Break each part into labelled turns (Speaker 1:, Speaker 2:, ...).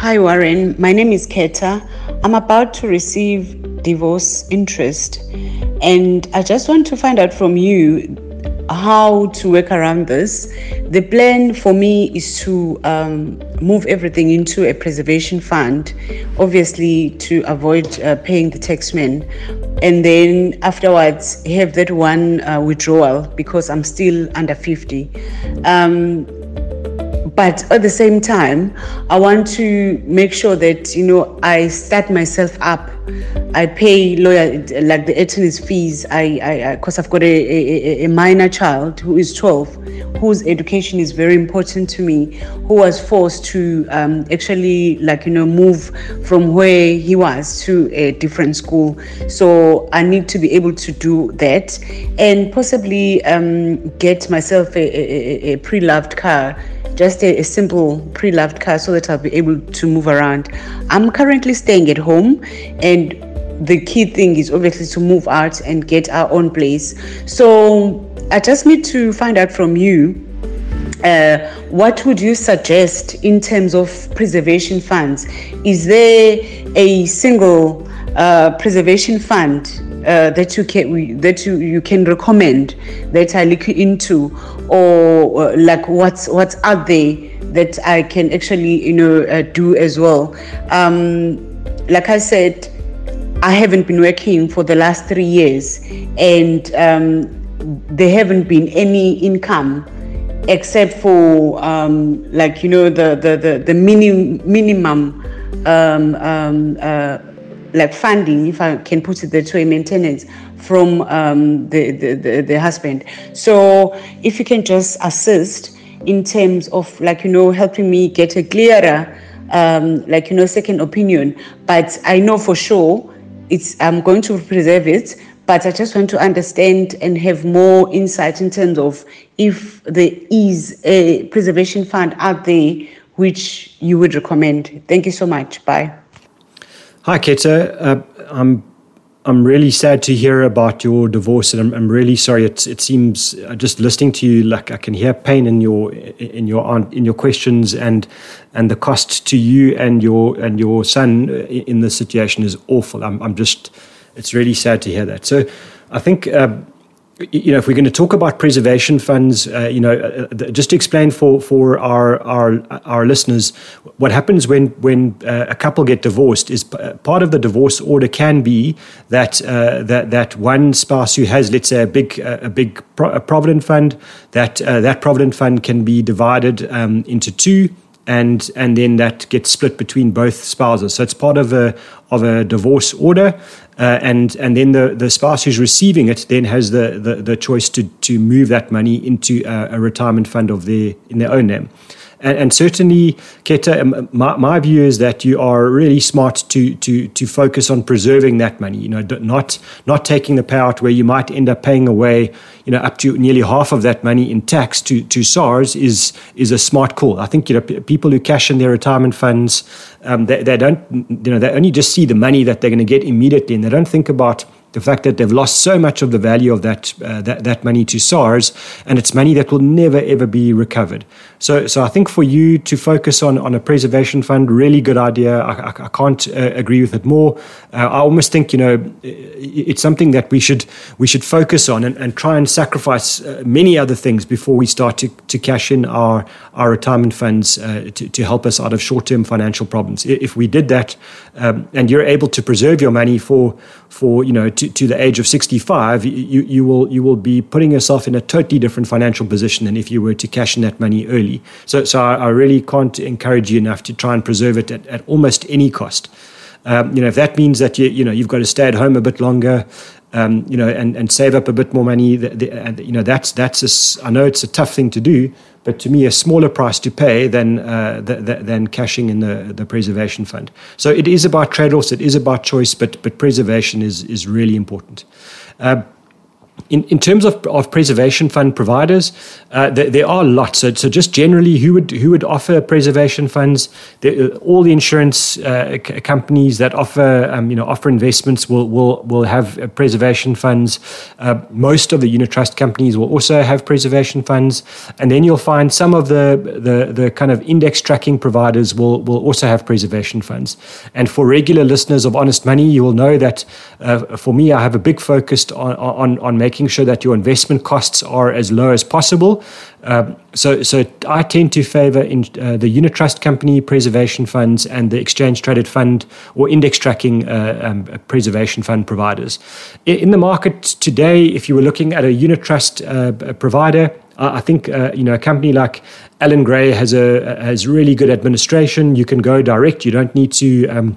Speaker 1: Hi, Warren. My name is Keta. I'm about to receive divorce interest, and I just want to find out from you how to work around this. The plan for me is to um, move everything into a preservation fund, obviously to avoid uh, paying the taxman, and then afterwards have that one uh, withdrawal because I'm still under 50. Um, but at the same time, I want to make sure that you know I start myself up. I pay lawyer like the attorney's fees. I because I've got a, a, a minor child who is 12, whose education is very important to me, who was forced to um, actually like you know move from where he was to a different school. So I need to be able to do that and possibly um, get myself a, a, a pre-loved car just a, a simple pre-loved car so that I'll be able to move around. I'm currently staying at home and the key thing is obviously to move out and get our own place. So I just need to find out from you uh, what would you suggest in terms of preservation funds? Is there a single uh, preservation fund uh, that you can that you, you can recommend that I look into, or, like what's what's out there that I can actually you know uh, do as well. Um, like I said, I haven't been working for the last three years, and um, there haven't been any income except for um, like you know the the the, the minim, minimum um, um, uh, like funding, if I can put it that way, maintenance from um, the, the, the, the husband. So if you can just assist in terms of like, you know, helping me get a clearer, um, like, you know, second opinion. But I know for sure it's, I'm going to preserve it, but I just want to understand and have more insight in terms of if there is a preservation fund out there which you would recommend. Thank you so much. Bye.
Speaker 2: Hi, Keta. Uh, I'm I'm really sad to hear about your divorce, and I'm, I'm really sorry. It it seems uh, just listening to you, like I can hear pain in your in your in your questions, and and the cost to you and your and your son in this situation is awful. I'm I'm just it's really sad to hear that. So, I think. Uh, you know, if we're going to talk about preservation funds, uh, you know, uh, uh just to explain for for our our our listeners, what happens when when uh, a couple get divorced is uh, part of the divorce order can be that uh, that that one spouse who has, let's say, a big a big pro- a provident fund, that that provident fund can be divided um, into two and and then that gets split between both spouses. So it's part of a of a divorce order, uh, and and then the, the spouse who's receiving it then has the, the, the choice to to move that money into a, a retirement fund of their in their own name. And, and certainly, Keta, um, my, my view is that you are really smart to to to focus on preserving that money. You know, not not taking the payout where you might end up paying away, you know, up to nearly half of that money in tax to to SARS is is a smart call. I think you know p- people who cash in their retirement funds, um, they, they don't, you know, they only just see the money that they're going to get immediately, and they don't think about the fact that they've lost so much of the value of that, uh, that that money to SARS, and it's money that will never ever be recovered. So, so I think for you to focus on on a preservation fund, really good idea. I, I, I can't uh, agree with it more. Uh, I almost think you know it's something that we should we should focus on and, and try and sacrifice uh, many other things before we start to, to cash in our our retirement funds uh, to, to help us out of short term financial problems. If we did that, um, and you're able to preserve your money for for you know to, to the age of 65 you, you will you will be putting yourself in a totally different financial position than if you were to cash in that money early. So so I, I really can't encourage you enough to try and preserve it at, at almost any cost. Um, you know if that means that you you know you've got to stay at home a bit longer um, you know and, and save up a bit more money the, the, and, you know that's that's a, I know it's a tough thing to do but to me, a smaller price to pay than uh, the, than cashing in the, the preservation fund. So it is about trade offs, it is about choice, but but preservation is is really important. Uh, in, in terms of, of preservation fund providers, uh, there, there, are lots. So, so just generally, who would who would offer preservation funds? The, uh, all the insurance uh, c- companies that offer um, you know offer investments will will will have uh, preservation funds. Uh, most of the unit trust companies will also have preservation funds, and then you'll find some of the the, the kind of index tracking providers will will also have preservation funds. And for regular listeners of Honest Money, you will know that uh, for me, I have a big focus on on on making making sure that your investment costs are as low as possible. Um, so, so I tend to favor in, uh, the unit trust company preservation funds and the exchange traded fund or index tracking uh, um, preservation fund providers. In the market today, if you were looking at a unit trust uh, provider, I think uh, you know a company like Allan Gray has a has really good administration. You can go direct. You don't need to. Um,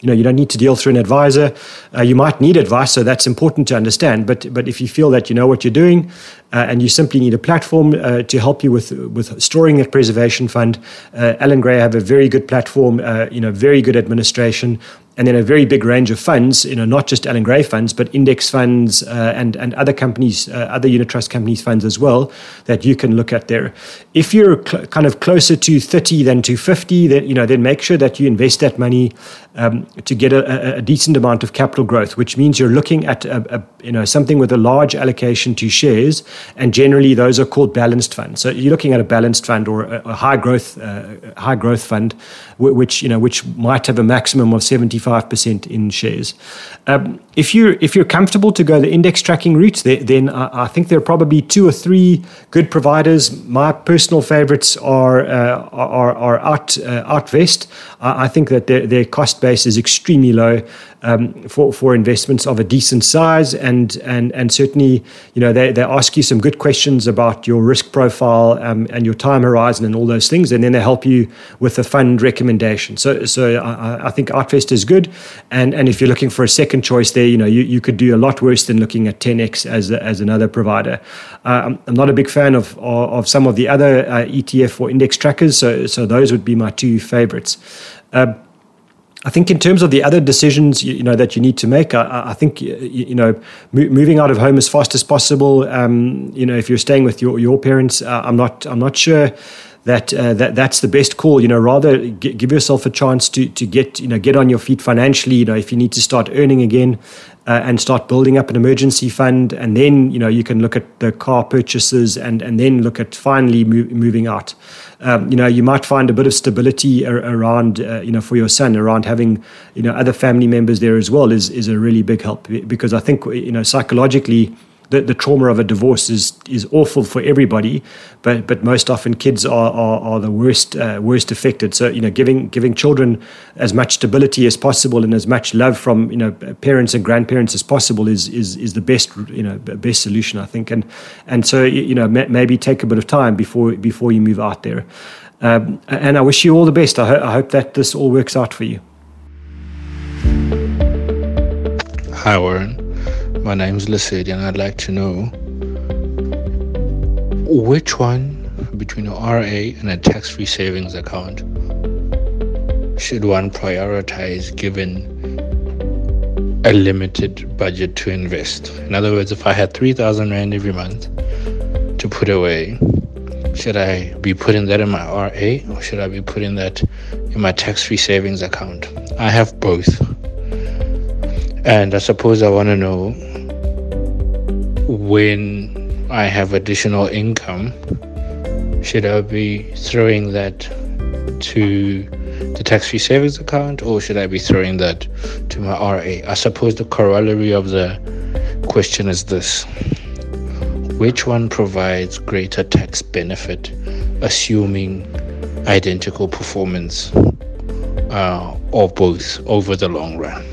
Speaker 2: you know you don't need to deal through an advisor. Uh, you might need advice so that's important to understand. But but if you feel that you know what you're doing uh, and you simply need a platform uh, to help you with with storing that preservation fund uh, Allan Gray have a very good platform uh, you know very good administration and then a very big range of funds, you know, not just Allan Gray funds, but index funds uh, and and other companies, uh, other unit trust companies funds as well that you can look at there. If you're cl- kind of closer to 30 than to 50, then you know, then make sure that you invest that money um, to get a, a, decent amount of capital growth, which means you're looking at a, a, you know something with a large allocation to shares, and generally those are called balanced funds. So you're looking at a balanced fund or a, high growth uh, high growth fund, which you know which might have a maximum of 75 percent in shares. Um, if you're if you're comfortable to go the index tracking route, then I, think there are probably two or three good providers. My personal favorites are uh, are, are Art uh, OUTvest. I, I think that their, their cost base is extremely low um, for, for investments of a decent size. And, and, and certainly, you know, they, they ask you some good questions about your risk profile um, and your time horizon and all those things. And then they help you with a fund recommendation. So, so I, I think OUTvest is good. And, and if you're looking for a second choice there, you know, you, you could do a lot worse than looking at 10x as, as another provider. Uh, I'm not a big fan of, of, of some of the other uh, ETF or index trackers. So, so those would be my two favorites. Uh, I think in terms of the other decisions you, you know that you need to make, I, I think you, you know mo- moving out of home as fast as possible. Um, you know, if you're staying with your your parents, uh, I'm not I'm not sure that uh, that that's the best call. You know, rather g- give yourself a chance to to get you know get on your feet financially. You know, if you need to start earning again, uh, and start building up an emergency fund, and then you know you can look at the car purchases and and then look at finally mo- moving out. Um, you know, you might find a bit of stability ar- around, uh, you know, for your son, around having, you know, other family members there as well is is a really big help because I think you know psychologically the, the trauma of a divorce is is awful for everybody, but but most often kids are are, are the worst uh, worst affected. So you know, giving giving children as much stability as possible and as much love from you know parents and grandparents as possible is is is the best you know best solution I think. And and so you know maybe take a bit of time before before you move out there. Um, and I wish you all the best. I, ho- I hope that this all works out for you.
Speaker 3: Hi, Warren. My name's Lesedi, and I'd like to know which one between a RA and a tax free savings account should one prioritize given a limited budget to invest? In other words, if I had 3,000 Rand every month to put away, should I be putting that in my RA or should I be putting that in my tax free savings account? I have both. And I suppose I want to know when I have additional income, should I be throwing that to the tax free savings account or should I be throwing that to my RA? I suppose the corollary of the question is this Which one provides greater tax benefit, assuming identical performance uh, of both over the long run?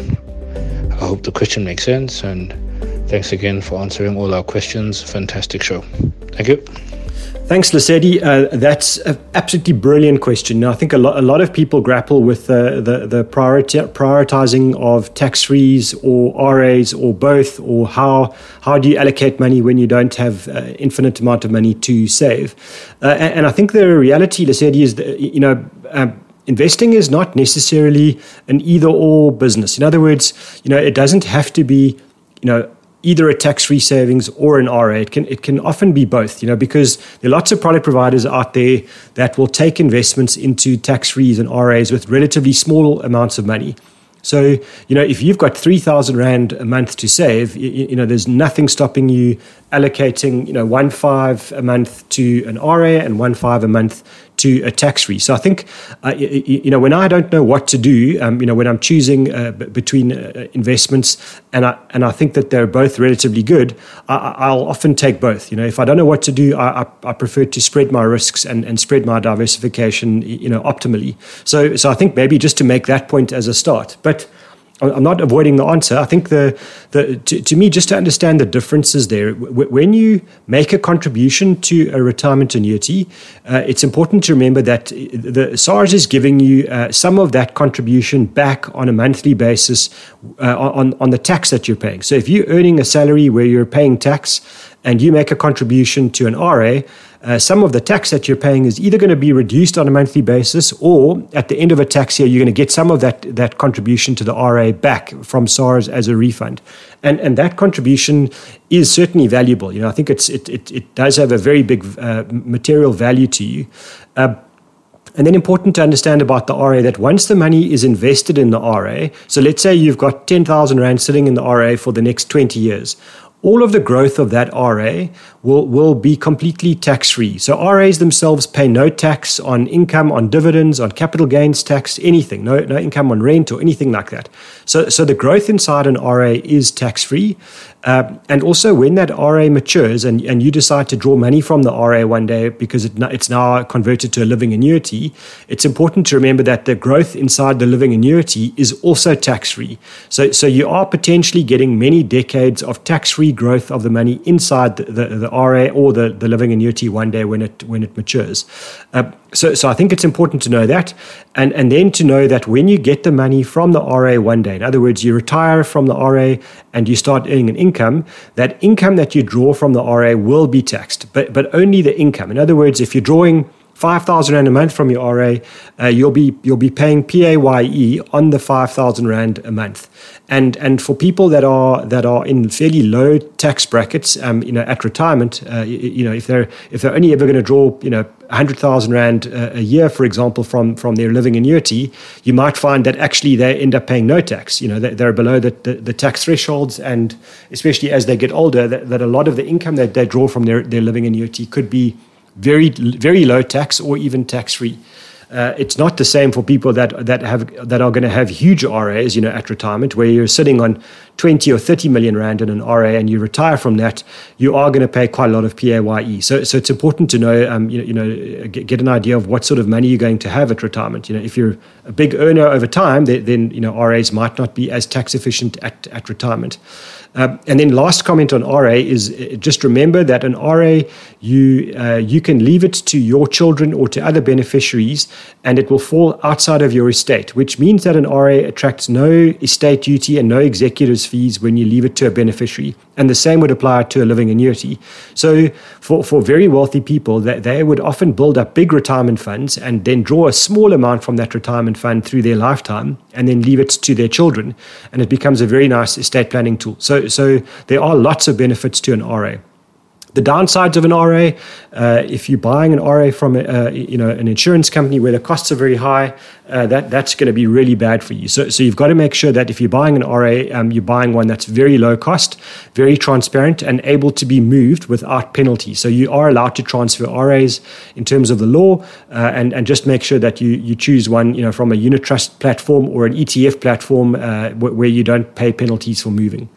Speaker 3: I hope the question makes sense and Thanks again for answering all our questions. Fantastic show. Thank you.
Speaker 2: Thanks, Lesedi. Uh, that's an absolutely brilliant question. Now, I think a lot, a lot of people grapple with the, the prioritizing of tax frees or RAs or both, or how, how do you allocate money when you don't have uh, infinite amount of money to save. Uh, and, and, I think the reality, Lesedi, is that, you know, um, investing is not necessarily an either or business. In other words, you know, it doesn't have to be, you know, either a tax-free savings or an RA. It can it can often be both, you know, because there are lots of product providers out there that will take investments into tax-frees and RAs with relatively small amounts of money. So, you know, if you've got 3,000 Rand a month to save, you, you, know, there's nothing stopping you allocating, you know, one five a month to an RA and one five a month to a tax free. So I think, uh, you, know, when I don't know what to do, um, you know, when I'm choosing uh, between uh, investments and I, and I think that they're both relatively good, I, will often take both. You know, if I don't know what to do, I, I, I, prefer to spread my risks and, and spread my diversification, you know, optimally. So, so I think maybe just to make that point as a start. But I'm not avoiding the answer. I think the, the to, to me, just to understand the differences there, w- when you make a contribution to a retirement annuity, uh, it's important to remember that the SARS is giving you uh, some of that contribution back on a monthly basis uh, on, on the tax that you're paying. So if you're earning a salary where you're paying tax and you make a contribution to an RA, uh, some of the tax that you're paying is either going to be reduced on a monthly basis or at the end of a tax year, you're going to get some of that, that contribution to the RA back from SARS as a refund. And, and that contribution is certainly valuable. You know, I think it's, it, it, it does have a very big uh, material value to you. Uh, and then important to understand about the RA that once the money is invested in the RA, so let's say you've got 10,000 Rand sitting in the RA for the next 20 years all of the growth of that RA will, will be completely tax free. So RAs themselves pay no tax on income, on dividends, on capital gains tax, anything, no, no income on rent or anything like that. So, so the growth inside an RA is tax free. Uh, and also, when that RA matures and, and you decide to draw money from the RA one day because it, it's now converted to a living annuity, it's important to remember that the growth inside the living annuity is also tax free. So, so you are potentially getting many decades of tax free growth of the money inside the, the, the, RA or the, the living annuity one day when it, when it matures. Uh, so, so I think it's important to know that, and and then to know that when you get the money from the RA one day, in other words, you retire from the RA and you start earning an income, that income that you draw from the RA will be taxed, but but only the income. In other words, if you're drawing five thousand rand a month from your RA, uh, you'll be you'll be paying PAYE on the five thousand rand a month, and and for people that are that are in fairly low tax brackets, um, you know, at retirement, uh, you, you, know, if they're if they're only ever going to draw, you know, hundred thousand rand a, a year, for example, from from their living annuity, you might find that actually they end up paying no tax. You know, they're below the, the, the, tax thresholds, and especially as they get older, that, that a lot of the income that they draw from their their living annuity could be very very low tax or even tax free. Uh, it's not the same for people that that have that are going to have huge RAs, you know, at retirement, where you're sitting on 20 or 30 million rand in an RA and you retire from that, you are going to pay quite a lot of PAYE. So, so it's important to know, um, you you know get, get, an idea of what sort of money you're going to have at retirement. You know, if you're a big earner over time, then, then you know RAs might not be as tax efficient at, at retirement. Uh, and then last comment on RA is uh, just remember that an RA you uh, you can leave it to your children or to other beneficiaries, and it will fall outside of your estate, which means that an RA attracts no estate duty and no executors fees when you leave it to a beneficiary. And the same would apply to a living annuity. So for, for very wealthy people, that they would often build up big retirement funds and then draw a small amount from that retirement fund through their lifetime and then leave it to their children. And it becomes a very nice estate planning tool. So so there are lots of benefits to an RA. The downsides of an RA, uh, if you're buying an RA from uh, you know an insurance company where the costs are very high, uh, that that's going to be really bad for you. So so you've got to make sure that if you're buying an RA, um, you're buying one that's very low cost, very transparent, and able to be moved without penalty. So you are allowed to transfer RAs in terms of the law, uh, and and just make sure that you you choose one you know from a unit trust platform or an ETF platform uh, where you don't pay penalties for moving.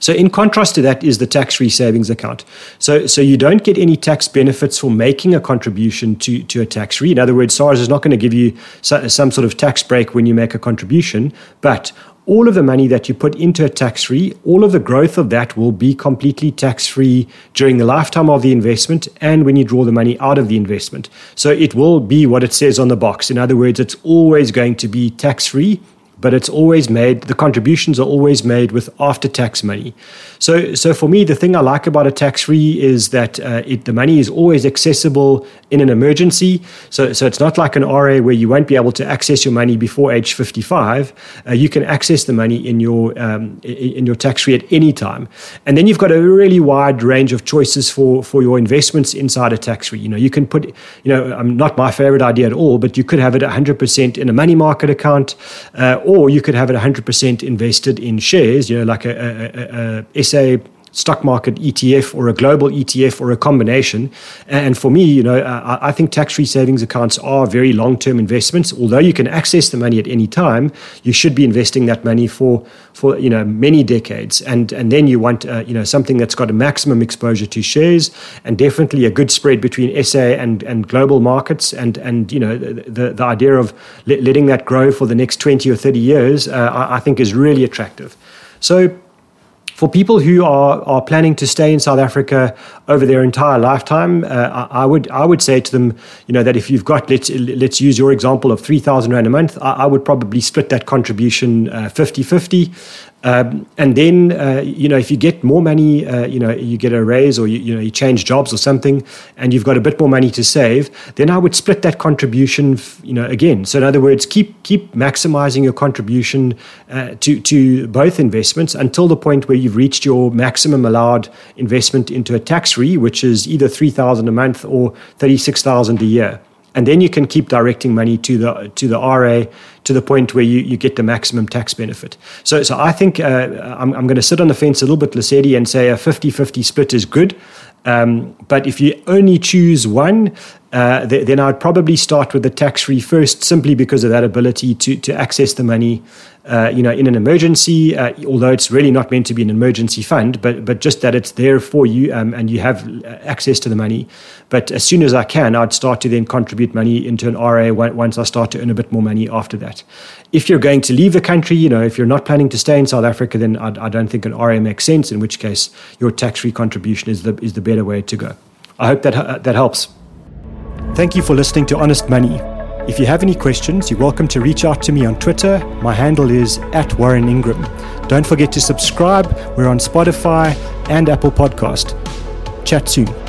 Speaker 2: So, in contrast to that, is the tax free savings account. So, so you don't get any tax benefits for making a contribution to, to a tax free. In other words, SARS is not going to give you some sort of tax break when you make a contribution, but all of the money that you put into a tax free, all of the growth of that will be completely tax free during the lifetime of the investment and when you draw the money out of the investment. So it will be what it says on the box. In other words, it's always going to be tax free but it's always made, the contributions are always made with after tax money. So, so for me, the thing I like about a tax free is that uh, it, the money is always accessible in an emergency. So, so it's not like an RA where you won't be able to access your money before age 55. Uh, you can access the money in your, um, in your tax free at any time. And then you've got a really wide range of choices for, for your investments inside a tax free. You know, you can put, you know, I'm not my favorite idea at all, but you could have it 100% in a money market account, uh, or you could have it 100% invested in shares, you know, like a, a, a, a SA stock market ETF or a global ETF or a combination. And for me, you know, I, I think tax-free savings accounts are very long-term investments. Although you can access the money at any time, you should be investing that money for for you know many decades. And and then you want uh, you know something that's got a maximum exposure to shares and definitely a good spread between SA and and global markets. And and you know the the idea of letting that grow for the next 20 or 30 years, uh, I, I think is really attractive. So for people who are, are planning to stay in South Africa over their entire lifetime, uh, I, I, would I would say to them, you know, that if you've got let's let's use your example of three thousand rand a month, I, I, would probably split that contribution uh, 50-50. Um, and then, uh, you know, if you get more money, uh, you know, you get a raise or you, you know you change jobs or something, and you've got a bit more money to save, then I would split that contribution, you know, again. So in other words, keep keep maximizing your contribution uh, to to both investments until the point where you've reached your maximum allowed investment into a tax free, which is either three thousand a month or thirty six thousand a year and then you can keep directing money to the to the RA to the point where you, you get the maximum tax benefit. So so I think uh, I'm, I'm going to sit on the fence a little bit, Lesedi, and say a 50-50 split is good. Um, but if you only choose one, uh, th- then I'd probably start with the tax free first, simply because of that ability to to access the money uh, you know, in an emergency, uh, although it's really not meant to be an emergency fund, but but just that it's there for you um, and you have access to the money. But as soon as I can, I'd start to then contribute money into an RA once I start to earn a bit more money after that. If you're going to leave the country, you know, if you're not planning to stay in South Africa, then I, I don't think an RA makes sense. In which case, your tax-free contribution is the is the better way to go. I hope that uh, that helps. Thank you for listening to Honest Money. If you have any questions, you're welcome to reach out to me on Twitter. My handle is at Warren Ingram. Don't forget to subscribe. We're on Spotify and Apple Podcast. Chat soon.